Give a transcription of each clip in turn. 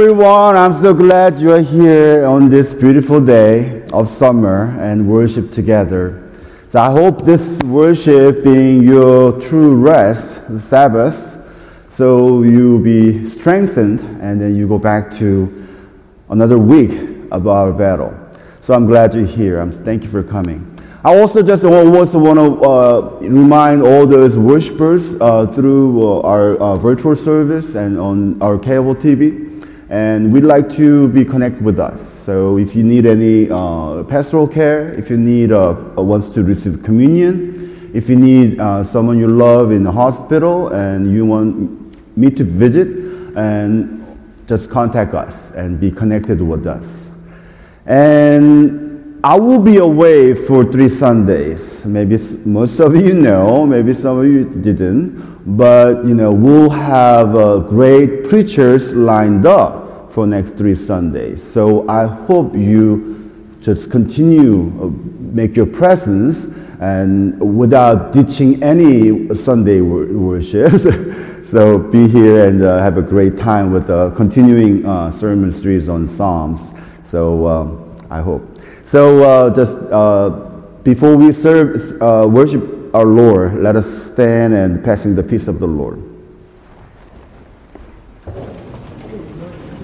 Everyone, I'm so glad you are here on this beautiful day of summer and worship together. So I hope this worship being your true rest, the Sabbath, so you be strengthened and then you go back to another week of our battle. So I'm glad you're here. I'm, thank you for coming. I also just also want to uh, remind all those worshipers uh, through uh, our uh, virtual service and on our cable TV and we'd like to be connected with us. So if you need any uh, pastoral care, if you need uh, wants to receive communion, if you need uh, someone you love in the hospital and you want me to visit, and just contact us and be connected with us. And I will be away for three Sundays. Maybe most of you know, maybe some of you didn't but you know we'll have uh, great preachers lined up for next three Sundays. So I hope you just continue uh, make your presence and without ditching any Sunday worship. so be here and uh, have a great time with the continuing uh, sermon series on Psalms. So um, I hope. So uh, just uh, before we serve worship our Lord, let us stand and passing the peace of the Lord.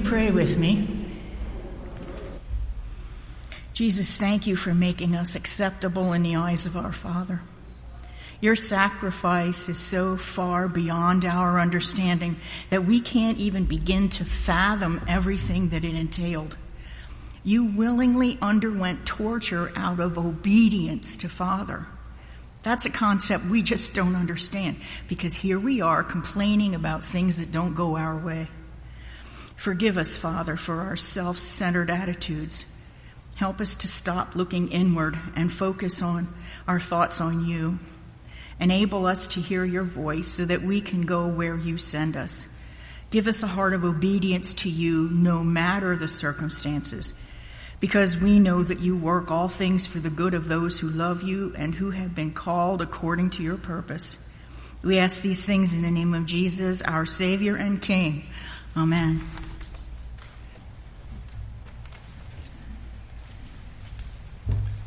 pray with me? Jesus, thank you for making us acceptable in the eyes of our Father. Your sacrifice is so far beyond our understanding that we can't even begin to fathom everything that it entailed. You willingly underwent torture out of obedience to Father. That's a concept we just don't understand because here we are complaining about things that don't go our way. Forgive us, Father, for our self centered attitudes. Help us to stop looking inward and focus on our thoughts on you. Enable us to hear your voice so that we can go where you send us. Give us a heart of obedience to you no matter the circumstances, because we know that you work all things for the good of those who love you and who have been called according to your purpose. We ask these things in the name of Jesus, our Savior and King. Amen.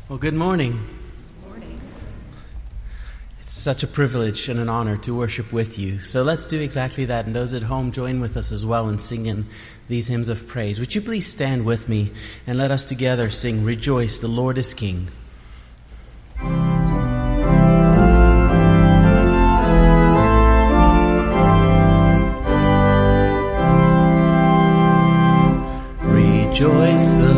Well, good morning. good morning. It's such a privilege and an honor to worship with you. So let's do exactly that. And those at home, join with us as well in singing these hymns of praise. Would you please stand with me and let us together sing, Rejoice, the Lord is King. Rejoice, the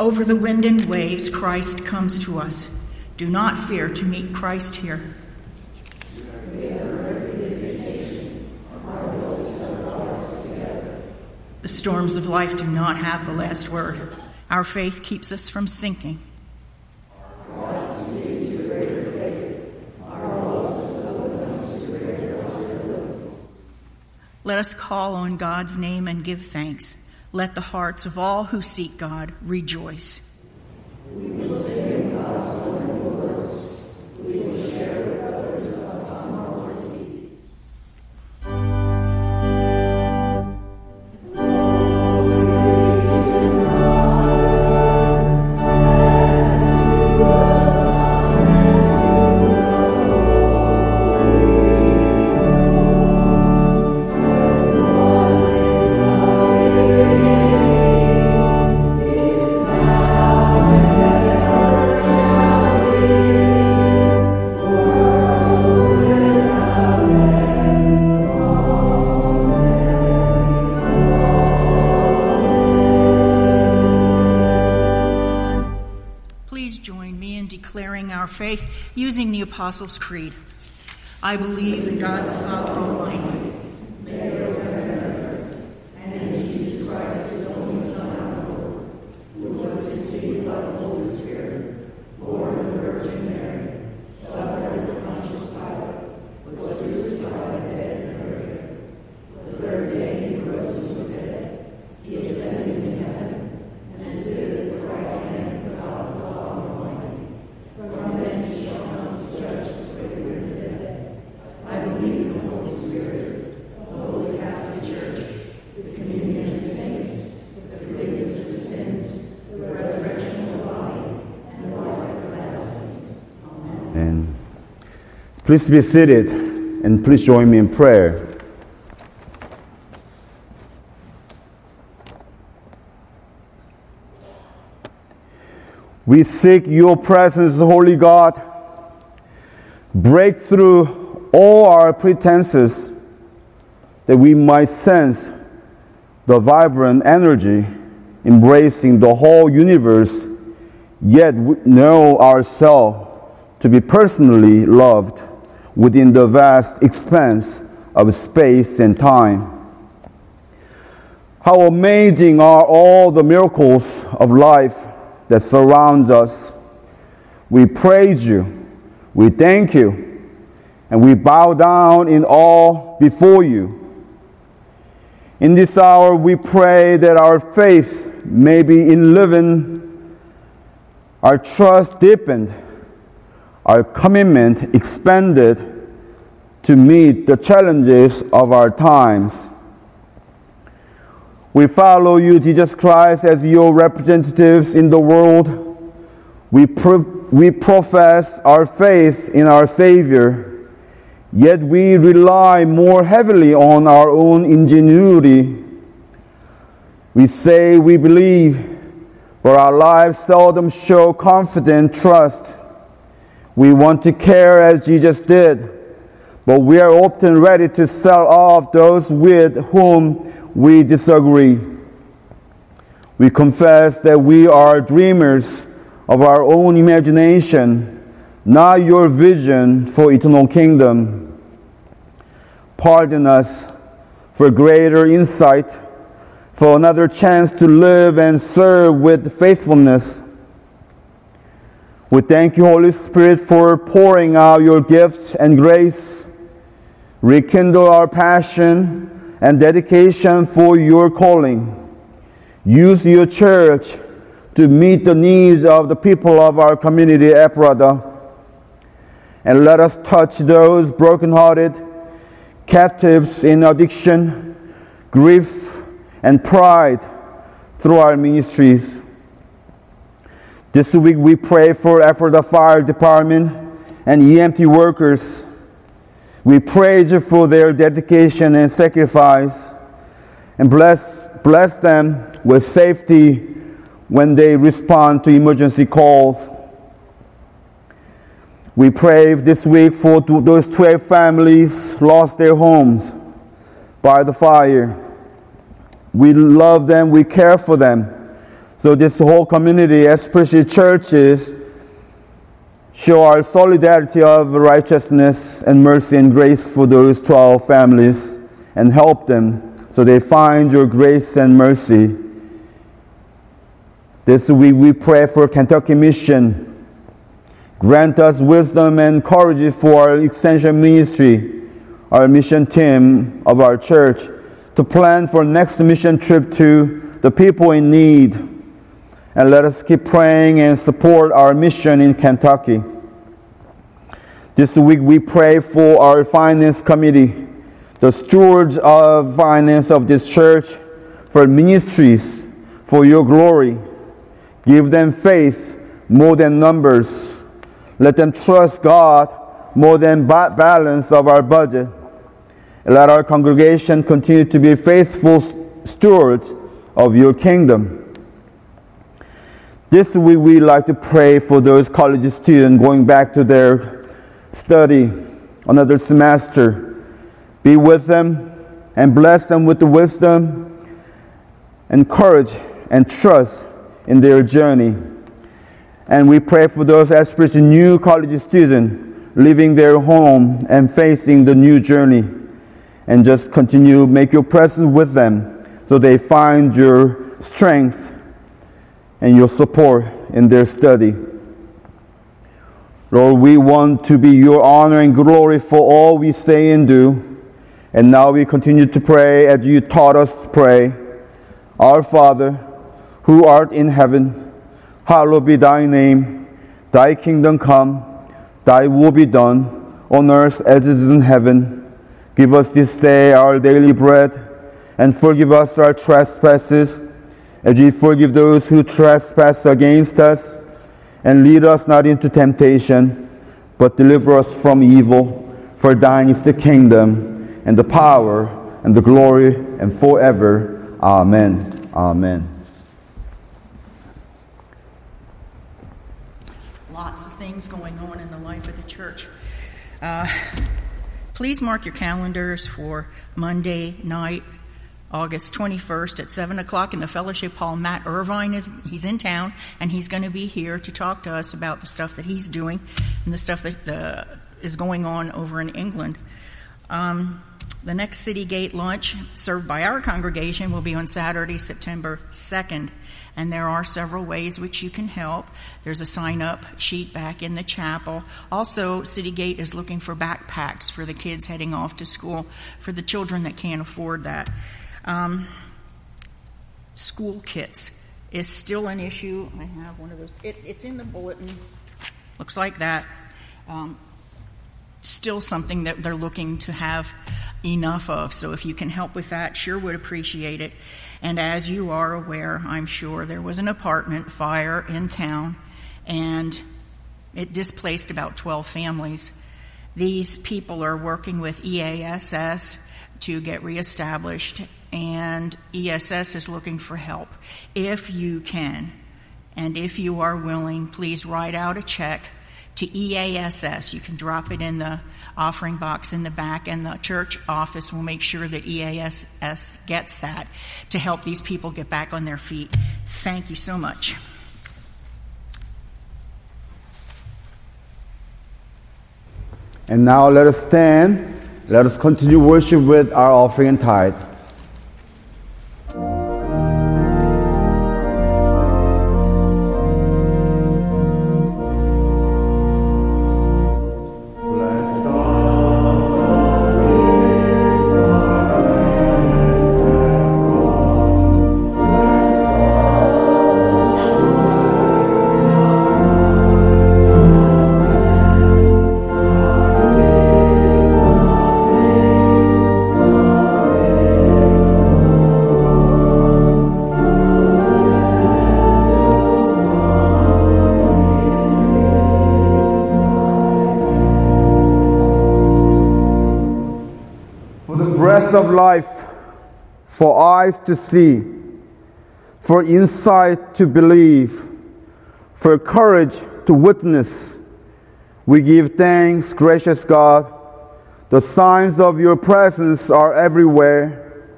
Over the wind and waves, Christ comes to us. Do not fear to meet Christ here. The storms of life do not have the last word. Our faith keeps us from sinking. Let us call on God's name and give thanks. Let the hearts of all who seek God rejoice. Apostles' Creed. I believe in God the Father Almighty. And please be seated and please join me in prayer. We seek your presence, Holy God. Break through all our pretenses that we might sense the vibrant energy embracing the whole universe, yet we know ourselves to be personally loved within the vast expanse of space and time. How amazing are all the miracles of life that surround us. We praise you, we thank you, and we bow down in awe before you. In this hour, we pray that our faith may be enlivened, our trust deepened, our commitment expanded to meet the challenges of our times. We follow you, Jesus Christ, as your representatives in the world. We, pro- we profess our faith in our Savior, yet we rely more heavily on our own ingenuity. We say we believe, but our lives seldom show confident trust. We want to care as Jesus did, but we are often ready to sell off those with whom we disagree. We confess that we are dreamers of our own imagination, not your vision for eternal kingdom. Pardon us for greater insight, for another chance to live and serve with faithfulness. We thank you, Holy Spirit, for pouring out your gifts and grace. Rekindle our passion and dedication for your calling. Use your church to meet the needs of the people of our community, Ephrata. And let us touch those brokenhearted, captives in addiction, grief, and pride through our ministries. This week we pray for Ephrata Fire Department and EMT workers. We praise you for their dedication and sacrifice and bless, bless them with safety when they respond to emergency calls. We pray this week for those 12 families lost their homes by the fire. We love them, we care for them. So, this whole community, especially churches, show our solidarity of righteousness and mercy and grace for those 12 families and help them so they find your grace and mercy. This week we pray for Kentucky Mission. Grant us wisdom and courage for our extension ministry, our mission team of our church, to plan for next mission trip to the people in need. And let us keep praying and support our mission in Kentucky. This week we pray for our finance committee, the stewards of finance of this church, for ministries, for your glory. Give them faith more than numbers. Let them trust God more than balance of our budget. Let our congregation continue to be faithful stewards of your kingdom. This week we like to pray for those college students going back to their study, another semester. Be with them and bless them with the wisdom and courage and trust in their journey. And we pray for those, especially new college students, leaving their home and facing the new journey. And just continue, make your presence with them so they find your strength and your support in their study. Lord, we want to be your honor and glory for all we say and do. And now we continue to pray as you taught us to pray. Our Father, who art in heaven, hallowed be thy name. Thy kingdom come, thy will be done, on earth as it is in heaven. Give us this day our daily bread, and forgive us our trespasses, as we forgive those who trespass against us and lead us not into temptation, but deliver us from evil. For thine is the kingdom, and the power, and the glory, and forever. Amen. Amen. Lots of things going on in the life of the church. Uh, please mark your calendars for Monday night, August 21st at 7 o'clock in the fellowship hall. Matt Irvine is, he's in town and he's going to be here to talk to us about the stuff that he's doing and the stuff that uh, is going on over in England. Um, the next City Gate lunch served by our congregation will be on Saturday, September 2nd. And there are several ways which you can help. There's a sign up sheet back in the chapel. Also, City Gate is looking for backpacks for the kids heading off to school for the children that can't afford that. Um, school kits is still an issue. I have one of those. It, it's in the bulletin. Looks like that. Um, still something that they're looking to have enough of. So if you can help with that, sure would appreciate it. And as you are aware, I'm sure there was an apartment fire in town and it displaced about 12 families. These people are working with EASS to get reestablished and EASS is looking for help. If you can, and if you are willing, please write out a check to EASS. You can drop it in the offering box in the back, and the church office will make sure that EASS gets that to help these people get back on their feet. Thank you so much. And now let us stand. Let us continue worship with our offering and tithe. Of life, for eyes to see, for insight to believe, for courage to witness. We give thanks, gracious God. The signs of your presence are everywhere.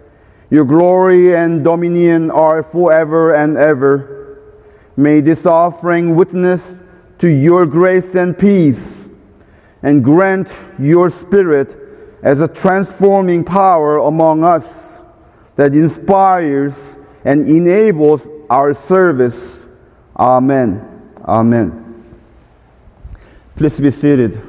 Your glory and dominion are forever and ever. May this offering witness to your grace and peace and grant your spirit as a transforming power among us that inspires and enables our service. Amen. Amen. Please be seated.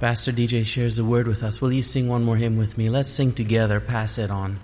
Pastor DJ shares a word with us. Will you sing one more hymn with me? Let's sing together. Pass it on.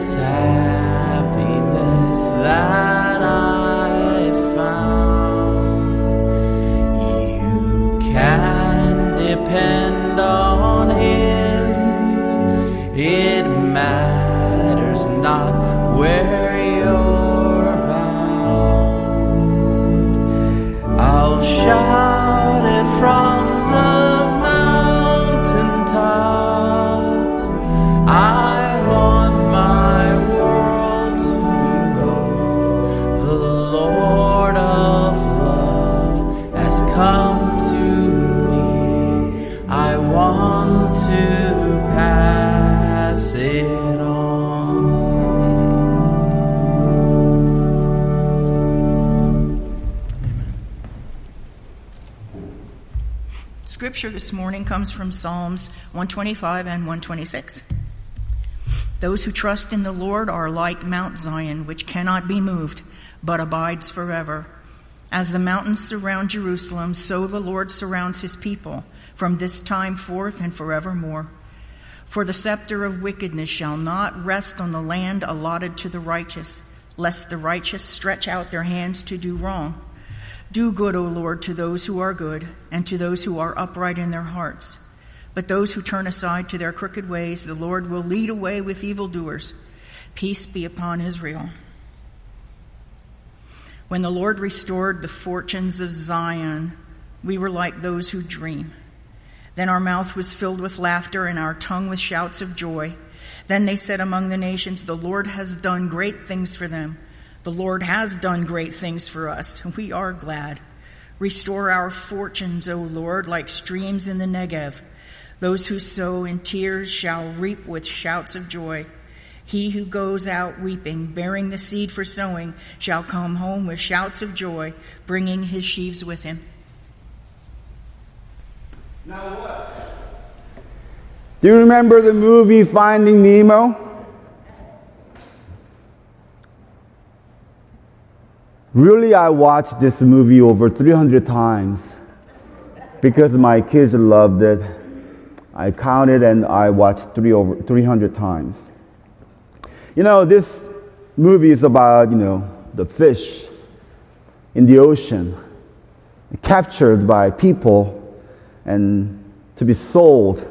Scripture this morning comes from Psalms 125 and 126. Those who trust in the Lord are like Mount Zion, which cannot be moved, but abides forever. As the mountains surround Jerusalem, so the Lord surrounds his people from this time forth and forevermore. For the scepter of wickedness shall not rest on the land allotted to the righteous, lest the righteous stretch out their hands to do wrong. Do good, O Lord, to those who are good, and to those who are upright in their hearts. But those who turn aside to their crooked ways, the Lord will lead away with evildoers. Peace be upon Israel. When the Lord restored the fortunes of Zion, we were like those who dream. Then our mouth was filled with laughter and our tongue with shouts of joy. Then they said among the nations, The Lord has done great things for them. The Lord has done great things for us, and we are glad. Restore our fortunes, O Lord, like streams in the Negev. Those who sow in tears shall reap with shouts of joy. He who goes out weeping, bearing the seed for sowing, shall come home with shouts of joy, bringing his sheaves with him. Now what? Do you remember the movie Finding Nemo? Really, I watched this movie over 300 times because my kids loved it. I counted and I watched three over 300 times. You know, this movie is about, you know, the fish in the ocean captured by people and to be sold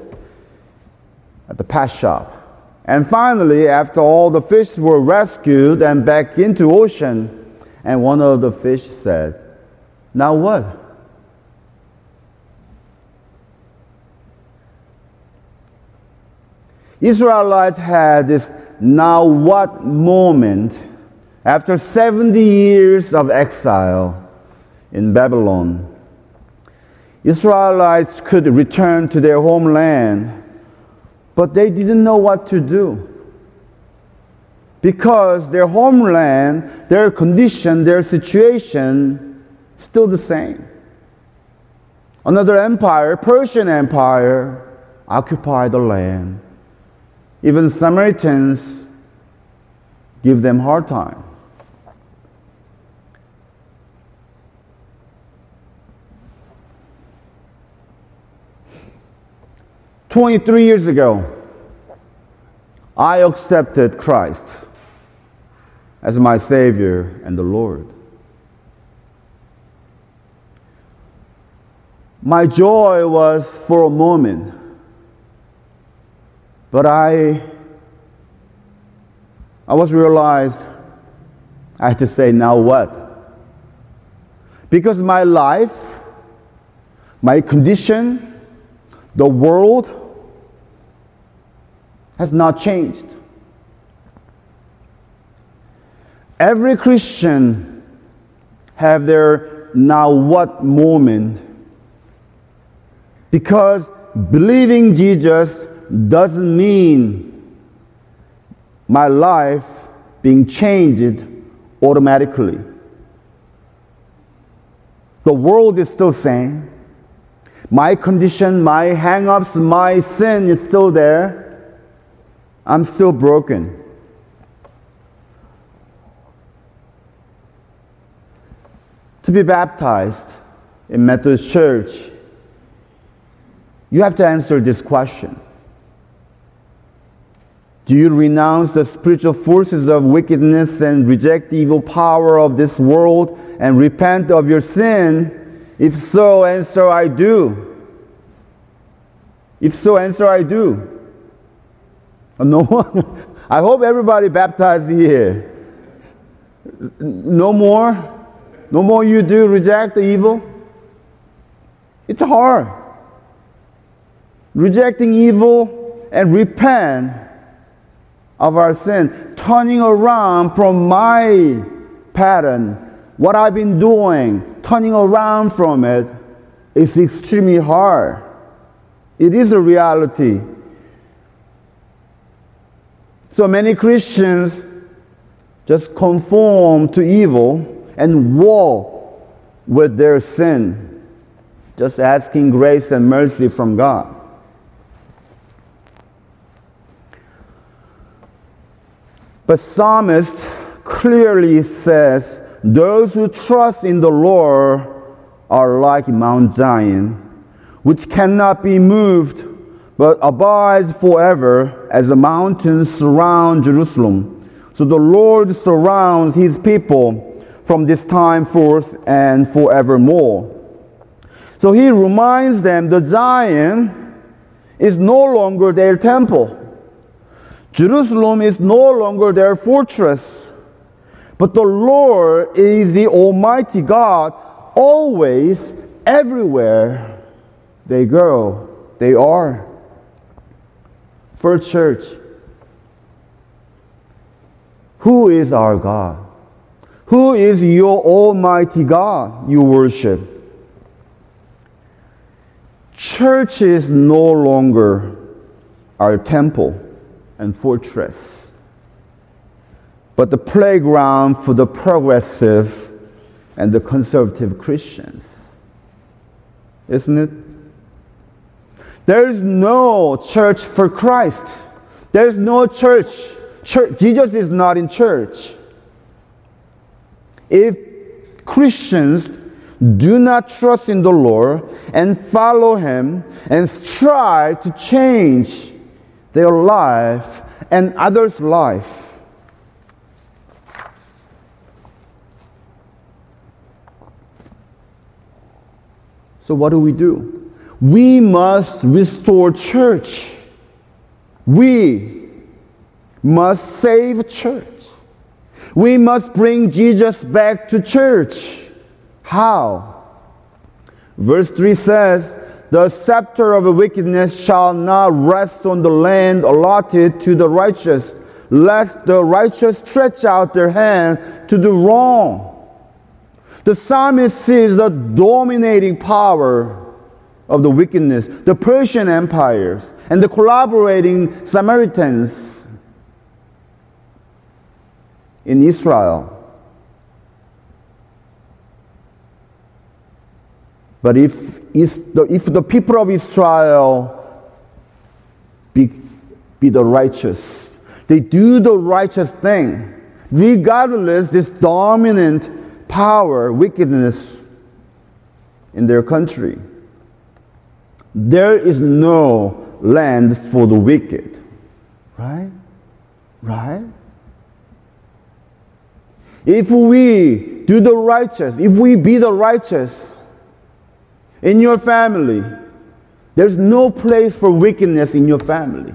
at the pet shop. And finally, after all the fish were rescued and back into ocean, and one of the fish said, Now what? Israelites had this now what moment after 70 years of exile in Babylon. Israelites could return to their homeland, but they didn't know what to do because their homeland, their condition, their situation, still the same. Another empire, Persian Empire, occupied the land. Even Samaritans give them hard time. Twenty-three years ago, I accepted Christ as my Savior and the Lord. My joy was for a moment, but I, I was realized I had to say, now what? Because my life, my condition, the world has not changed. Every Christian have their now what moment because believing Jesus doesn't mean my life being changed automatically. The world is still same. My condition, my hang-ups, my sin is still there. I'm still broken. To be baptized in Methodist Church, you have to answer this question. Do you renounce the spiritual forces of wickedness and reject the evil power of this world and repent of your sin? If so, answer I do. If so, answer I do. Oh, no one. I hope everybody baptized here. No more? No more you do reject the evil. It's hard. Rejecting evil and repent of our sin, turning around from my pattern, what I've been doing, turning around from it is extremely hard. It is a reality. So many Christians just conform to evil and war with their sin, just asking grace and mercy from God. But psalmist clearly says, those who trust in the Lord are like Mount Zion, which cannot be moved, but abides forever as the mountains surround Jerusalem. So the Lord surrounds his people from this time forth and forevermore. So he reminds them that Zion is no longer their temple. Jerusalem is no longer their fortress. But the Lord is the Almighty God always, everywhere they go, they are. First church, who is our God? Who is your Almighty God you worship? Church is no longer our temple and fortress, but the playground for the progressive and the conservative Christians. Isn't it? There's no church for Christ. There's no church. church. Jesus is not in church. If Christians do not trust in the Lord and follow Him and strive to change their life and others' life. So, what do we do? We must restore church. We must save church. We must bring Jesus back to church. How? Verse 3 says, The scepter of wickedness shall not rest on the land allotted to the righteous, lest the righteous stretch out their hand to do wrong. The psalmist sees the dominating power of the wickedness, the Persian empires, and the collaborating Samaritans in Israel. But if, if the people of Israel be, be the righteous, they do the righteous thing, regardless this dominant power, wickedness in their country. There is no land for the wicked. Right? Right? If we do the righteous, if we be the righteous, in your family. There's no place for wickedness in your family.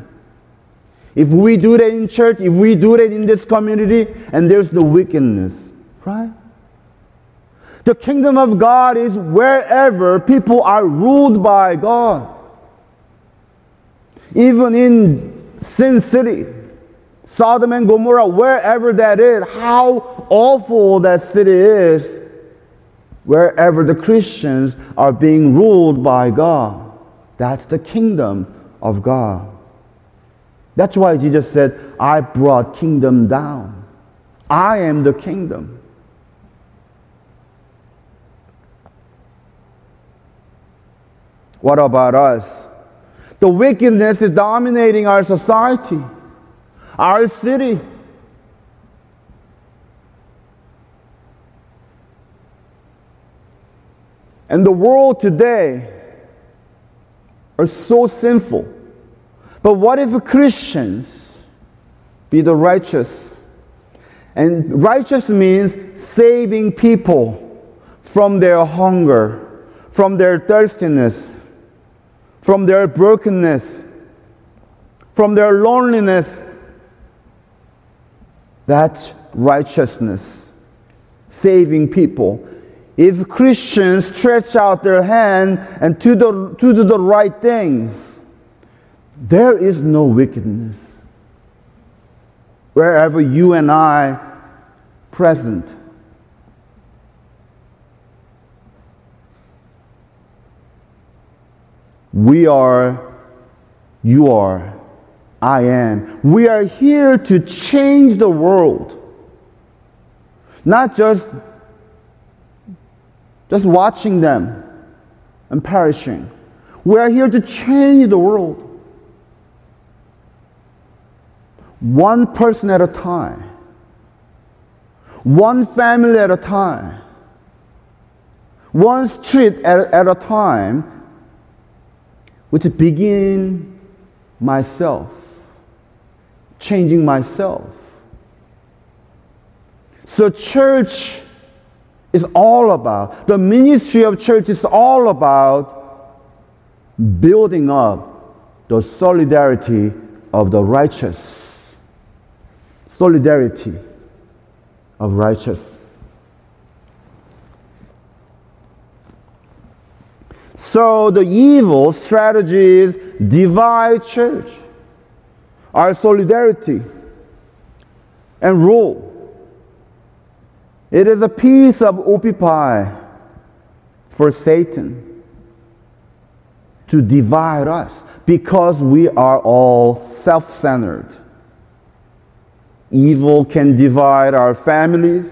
If we do that in church, if we do that in this community, and there's no wickedness, right? The kingdom of God is wherever people are ruled by God. Even in Sin City, Sodom and Gomorrah, wherever that is, how awful that city is, wherever the Christians are being ruled by God. That's the kingdom of God. That's why Jesus said, I brought kingdom down. I am the kingdom. What about us? The wickedness is dominating our society, our city. And the world today are so sinful. But what if Christians be the righteous? And righteous means saving people from their hunger, from their thirstiness, from their brokenness, from their loneliness. That's righteousness. Saving people if Christians stretch out their hand and to, to do the right things, there is no wickedness. Wherever you and I present. We are, you are, I am. We are here to change the world. Not just just watching them and perishing. We are here to change the world. One person at a time, one family at a time, one street at, at a time, which begin myself, changing myself. So, church is all about. The ministry of church is all about building up the solidarity of the righteous. Solidarity of righteous. So the evil strategies divide church, our solidarity, and rule. It is a piece of pie for Satan to divide us because we are all self centered. Evil can divide our families,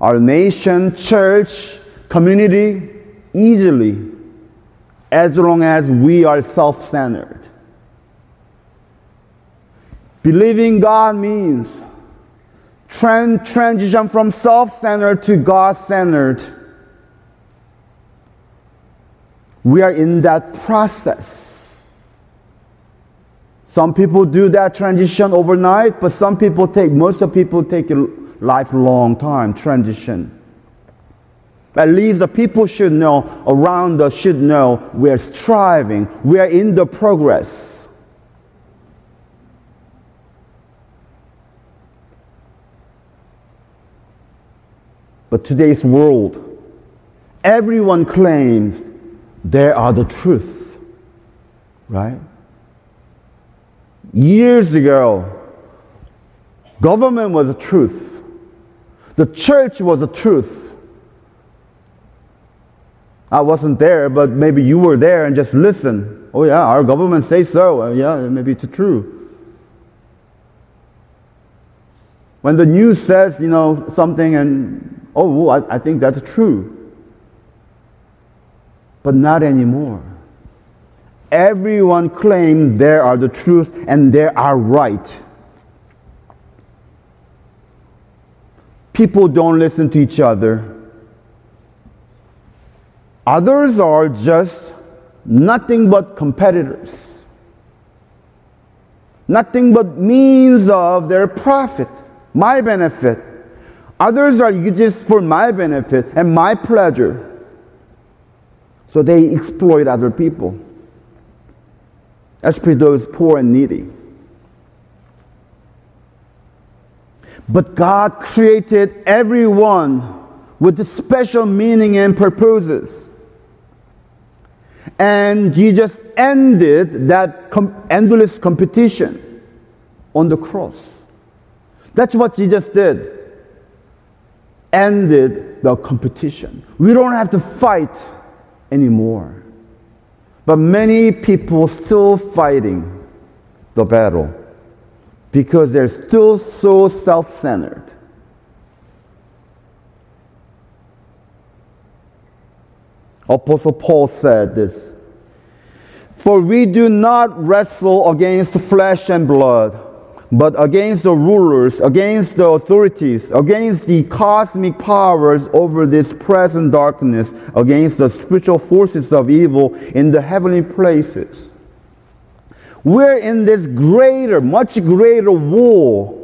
our nation, church, community easily. as long as we are self centered. Believing God means trend, transition from self centered to God centered. We are in that process. Some people do that transition overnight, but some people take, most of people take a lifelong time transition. At least the people should know, around us should know, we're striving, we're in the progress. But today's world, everyone claims they are the truth, right? Years ago, government was the truth. The church was the truth. I wasn't there, but maybe you were there and just listen. Oh yeah, our government says so. Yeah, maybe it's true. When the news says, you know, something and, oh, I, I think that's true. But not anymore. Everyone claims they are the truth and they are right. People don't listen to each other. Others are just nothing but competitors. Nothing but means of their profit, my benefit. Others are just for my benefit and my pleasure. So they exploit other people especially those poor and needy. But God created everyone with special meaning and purposes. And Jesus ended that com- endless competition on the cross. That's what Jesus did. Ended the competition. We don't have to fight anymore. But many people still fighting the battle because they're still so self centered. Apostle Paul said this For we do not wrestle against flesh and blood but against the rulers, against the authorities, against the cosmic powers over this present darkness, against the spiritual forces of evil in the heavenly places. We're in this greater, much greater war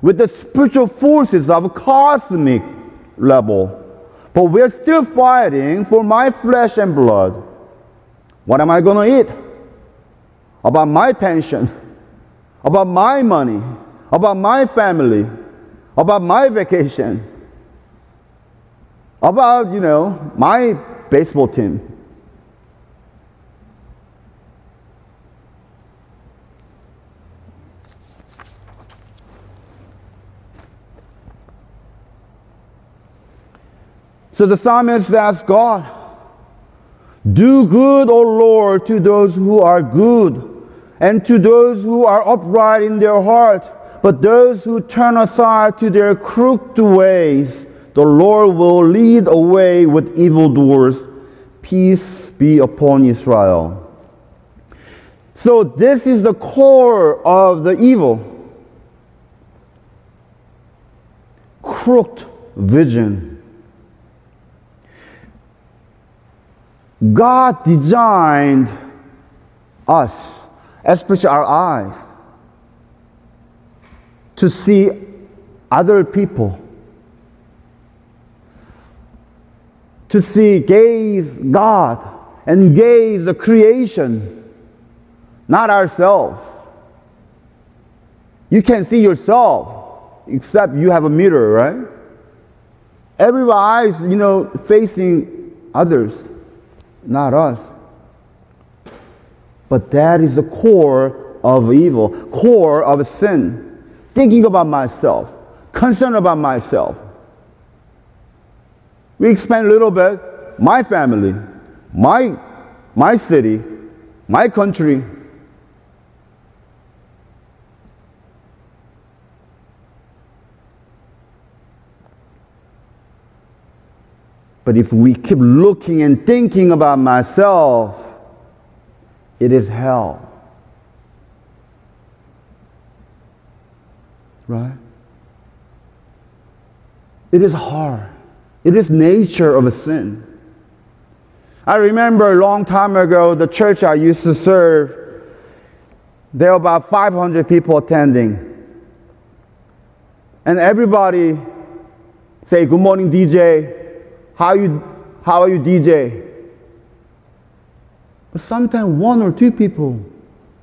with the spiritual forces of cosmic level. But we're still fighting for my flesh and blood. What am I going to eat? About my pension about my money, about my family, about my vacation, about, you know, my baseball team. So the psalmist asks God, Do good, O Lord, to those who are good and to those who are upright in their heart. But those who turn aside to their crooked ways, the Lord will lead away with evildoers. Peace be upon Israel. So, this is the core of the evil crooked vision. God designed us especially our eyes, to see other people, to see, gaze God, and gaze the creation, not ourselves. You can't see yourself, except you have a mirror, right? Every eyes, you know, facing others, not us. But that is the core of evil, core of sin. Thinking about myself, concerned about myself. We expand a little bit, my family, my, my city, my country. But if we keep looking and thinking about myself, it is hell. Right? It is hard. It is nature of a sin. I remember a long time ago, the church I used to serve, there were about 500 people attending. And everybody say, good morning, DJ. How you, how are you, DJ? But sometimes one or two people,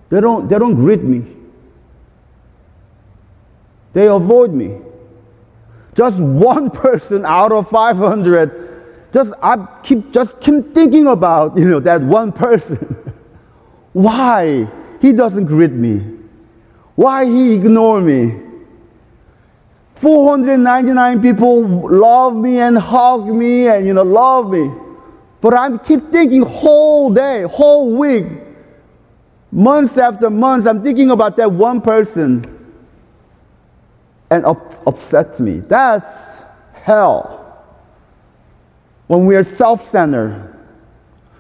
they don't, they don't greet me. They avoid me. Just one person out of 500, just I keep just keep thinking about, you know, that one person. Why he doesn't greet me? Why he ignore me? 499 people love me and hug me and you know love me. But I keep thinking whole day, whole week, months after months, I'm thinking about that one person and up, upset me. That's hell. When we are self centered,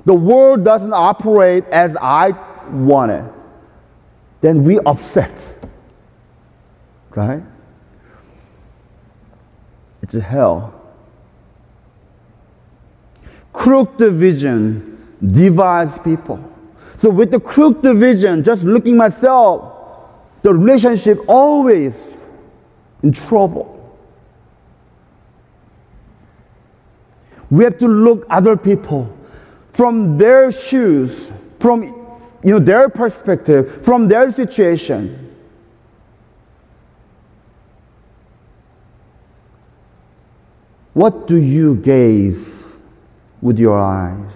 the world doesn't operate as I want it, then we upset. Right? It's a hell. Crooked vision divides people. So with the crooked vision, just looking myself, the relationship always in trouble. We have to look other people from their shoes, from you know their perspective, from their situation. What do you gaze with your eyes?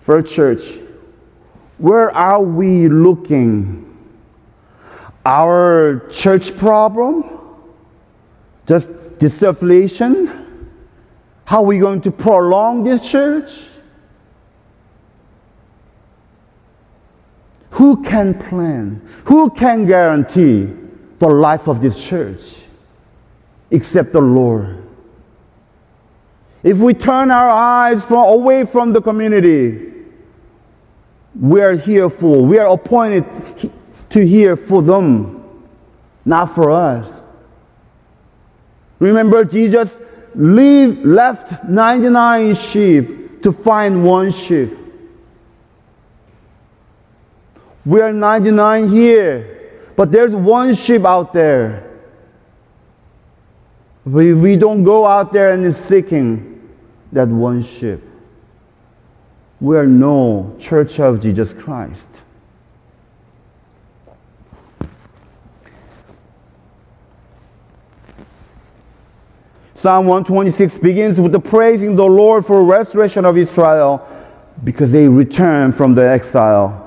First church, where are we looking? Our church problem? Just disaffiliation? How are we going to prolong this church? Who can plan? Who can guarantee the life of this church? except the Lord. If we turn our eyes from, away from the community, we are here for, we are appointed to here for them, not for us. Remember, Jesus leave, left 99 sheep to find one sheep. We are 99 here, but there's one sheep out there. We, we don't go out there and seeking that one sheep. We are no church of Jesus Christ. Psalm 126 begins with the praising the Lord for restoration of Israel because they returned from the exile.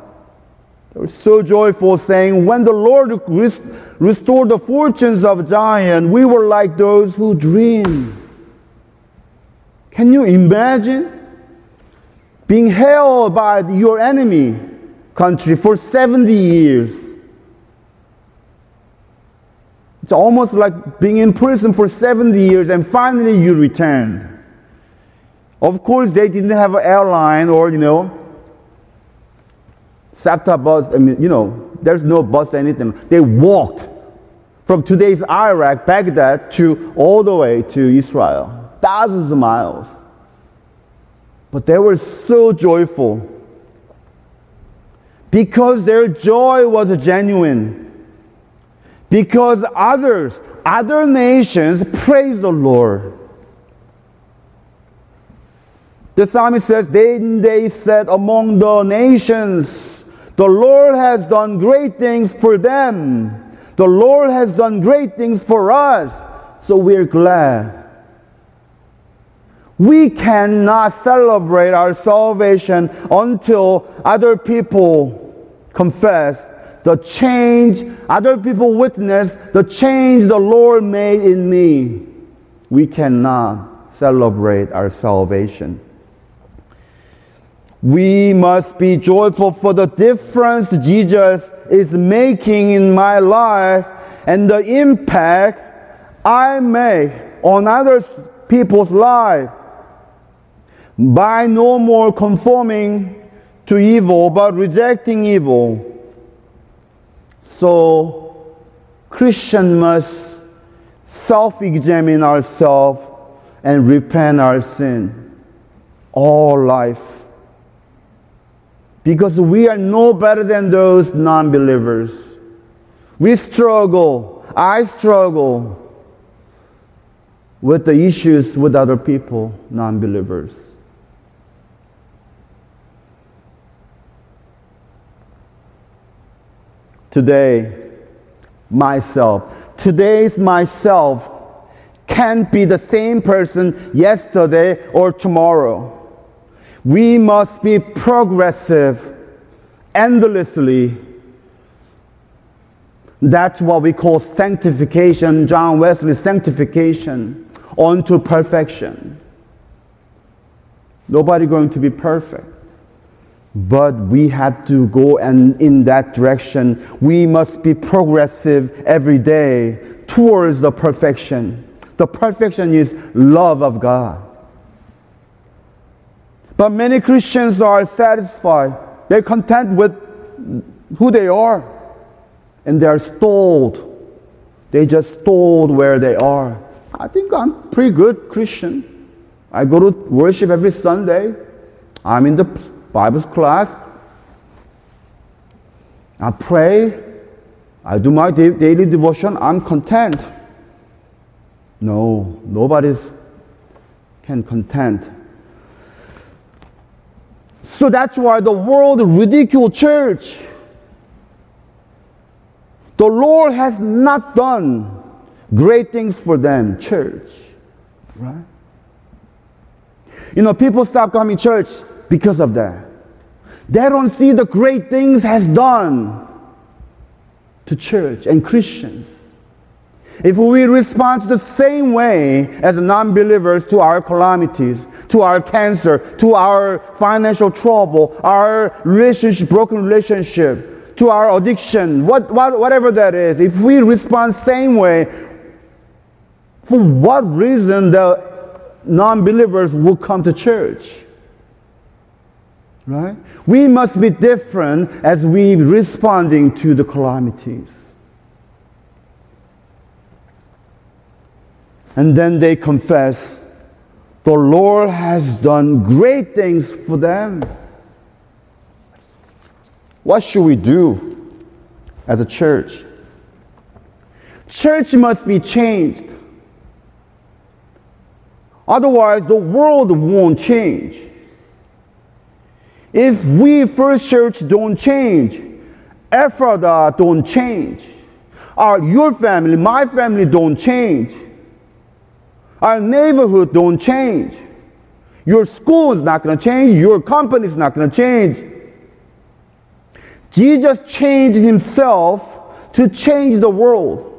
They were so joyful, saying, When the Lord restored the fortunes of Zion, we were like those who dream. Can you imagine being held by your enemy country for 70 years? It's almost like being in prison for 70 years and finally you returned. Of course, they didn't have an airline or, you know, SEPTA bus, I mean, you know, there's no bus, anything. They walked from today's Iraq, Baghdad, to all the way to Israel, thousands of miles. But they were so joyful because their joy was genuine. Because others, other nations praise the Lord. The psalmist says, Then they said among the nations, the Lord has done great things for them. The Lord has done great things for us. So we're glad. We cannot celebrate our salvation until other people confess the change, other people witness the change the Lord made in me. We cannot celebrate our salvation. We must be joyful for the difference Jesus is making in my life and the impact I make on other people's life. by no more conforming to evil, but rejecting evil. So, Christian must self-examine ourselves and repent our sin all life. Because we are no better than those non-believers. We struggle. I struggle with the issues with other people, non-believers. today myself. Today's myself can't be the same person yesterday or tomorrow. We must be progressive endlessly. That's what we call sanctification, John Wesley sanctification unto perfection. Nobody going to be perfect. But we have to go and in that direction. We must be progressive every day towards the perfection. The perfection is love of God. But many Christians are satisfied. They're content with who they are. And they're stalled. They just stalled where they are. I think I'm pretty good Christian. I go to worship every Sunday. I'm in the Bible class. I pray. I do my daily devotion. I'm content. No, nobody's can content. So that's why the world ridicule church. The Lord has not done great things for them, church. Right? You know, people stop coming church because of that. They don't see the great things has done to church and Christians. If we respond the same way as non-believers to our calamities, to our cancer, to our financial trouble, our relationship, broken relationship, to our addiction, what, what, whatever that is, if we respond same way, for what reason the non-believers will come to church? Right? We must be different as we responding to the calamities. And then they confess, the Lord has done great things for them. What should we do as a church? Church must be changed. Otherwise, the world won't change. If we First Church don't change, Ephrata don't change, our, your family, my family don't change, our neighborhood don't change, your school is not going to change, your company is not going to change. Jesus changed himself to change the world.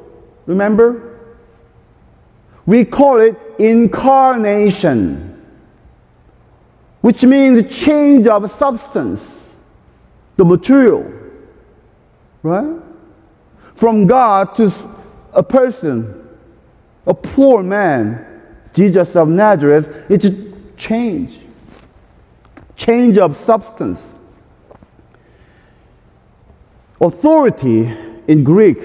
Remember? We call it incarnation which means change of substance, the material, right? From God to a person, a poor man, Jesus of Nazareth, it's change. Change of substance. Authority in Greek,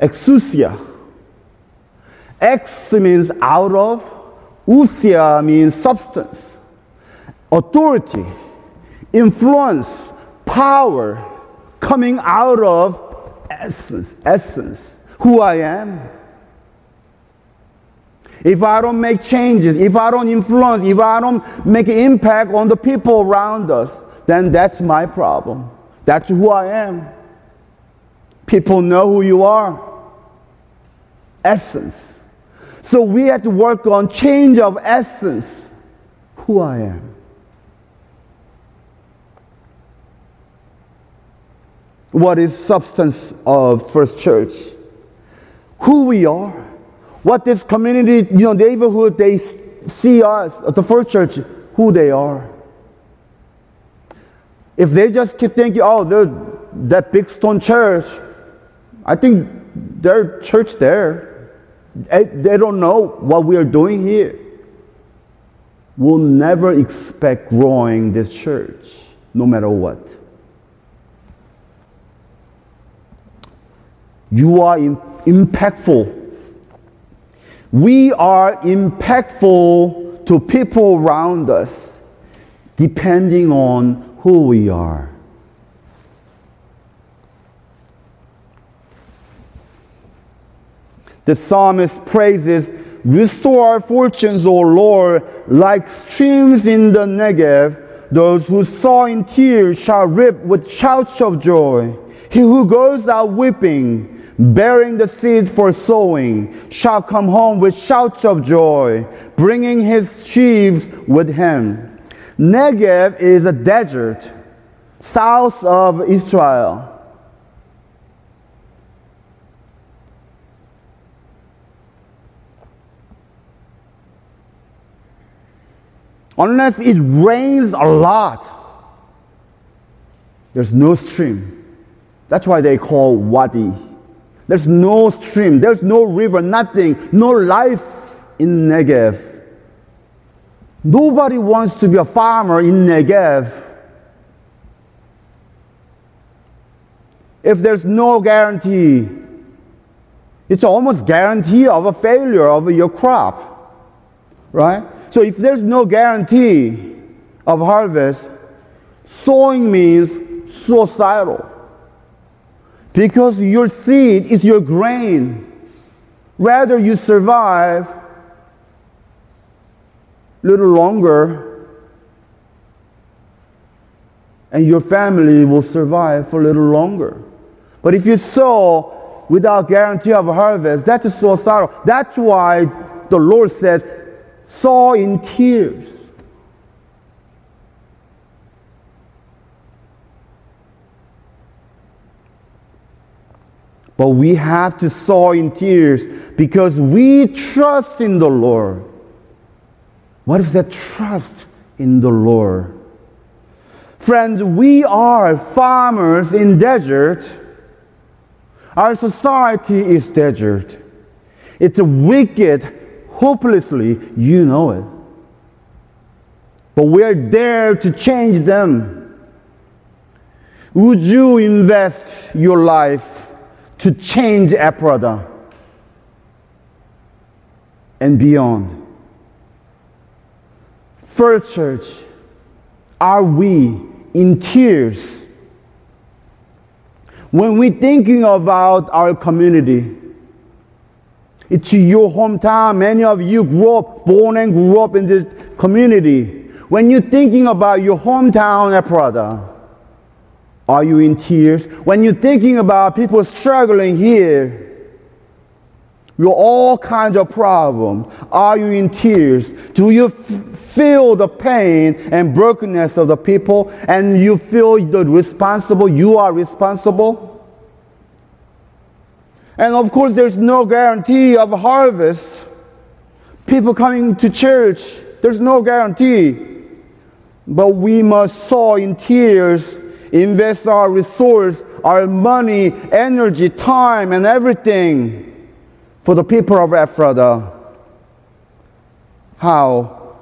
exousia. Ex means out of, Ousia means substance, authority, influence, power coming out of essence, essence, who I am. If I don't make changes, if I don't influence, if I don't make an impact on the people around us, then that's my problem. That's who I am. People know who you are. Essence. So we have to work on change of essence, who I am. What is substance of First Church? Who we are. What this community, you know, neighborhood, they see us the First Church, who they are. If they just keep thinking, oh, they're that big stone church, I think their church there eh, they don't know what we are doing here. We'll never expect growing this church, no matter what. You are impactful. We are impactful to people around us, depending on who we are. The psalmist praises, Restore our fortunes, O Lord, like streams in the Negev. Those who sow in tears shall reap with shouts of joy. He who goes out weeping, bearing the seed for sowing, shall come home with shouts of joy, bringing his sheaves with him. Negev is a desert south of Israel. Unless it rains a lot, there's no stream. That's why they call wadi. There's no stream, there's no river, nothing, no life in Negev. Nobody wants to be a farmer in Negev. If there's no guarantee, it's almost guarantee of a failure of your crop, right? So if there's no guarantee of harvest, sowing means suicidal. Because your seed is your grain. Rather you survive a little longer and your family will survive for a little longer. But if you sow without guarantee of harvest, that's a sorrow. That's why the Lord said, sow in tears. But we have to sow in tears because we trust in the Lord. What is that trust in the Lord? Friends, we are farmers in desert. Our society is desert. It's wicked, hopelessly, you know it. But we're there to change them. Would you invest your life to change Ephrata and beyond? First Church, are we in tears when we're thinking about our community? It's your hometown. Many of you grew up, born and grew up in this community. When you're thinking about your hometown, Ephrata, are you in tears? When you're thinking about people struggling here, with all kinds of problems, are you in tears? Do you f- feel the pain and brokenness of the people and you feel the responsible, you are responsible? And of course, there's no guarantee of harvest. People coming to church, there's no guarantee. But we must sow in tears, invest our resource, our money, energy, time, and everything for the people of Ephrata. How?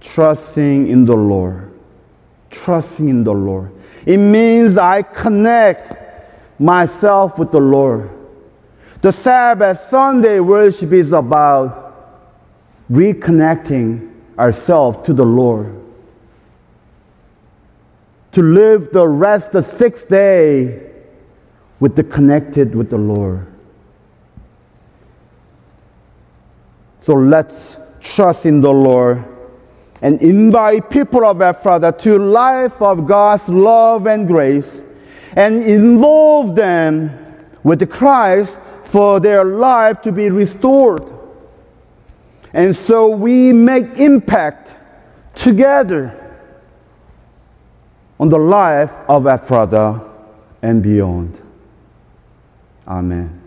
Trusting in the Lord. Trusting in the Lord. It means I connect myself with the Lord. The Sabbath Sunday worship is about reconnecting ourselves to the Lord. To live the rest, of the sixth day, with the connected with the Lord. So let's trust in the Lord and invite people of Ephrata to life of God's love and grace and involve them with Christ for their life to be restored. And so we make impact together on the life of our Ephrata and beyond. Amen.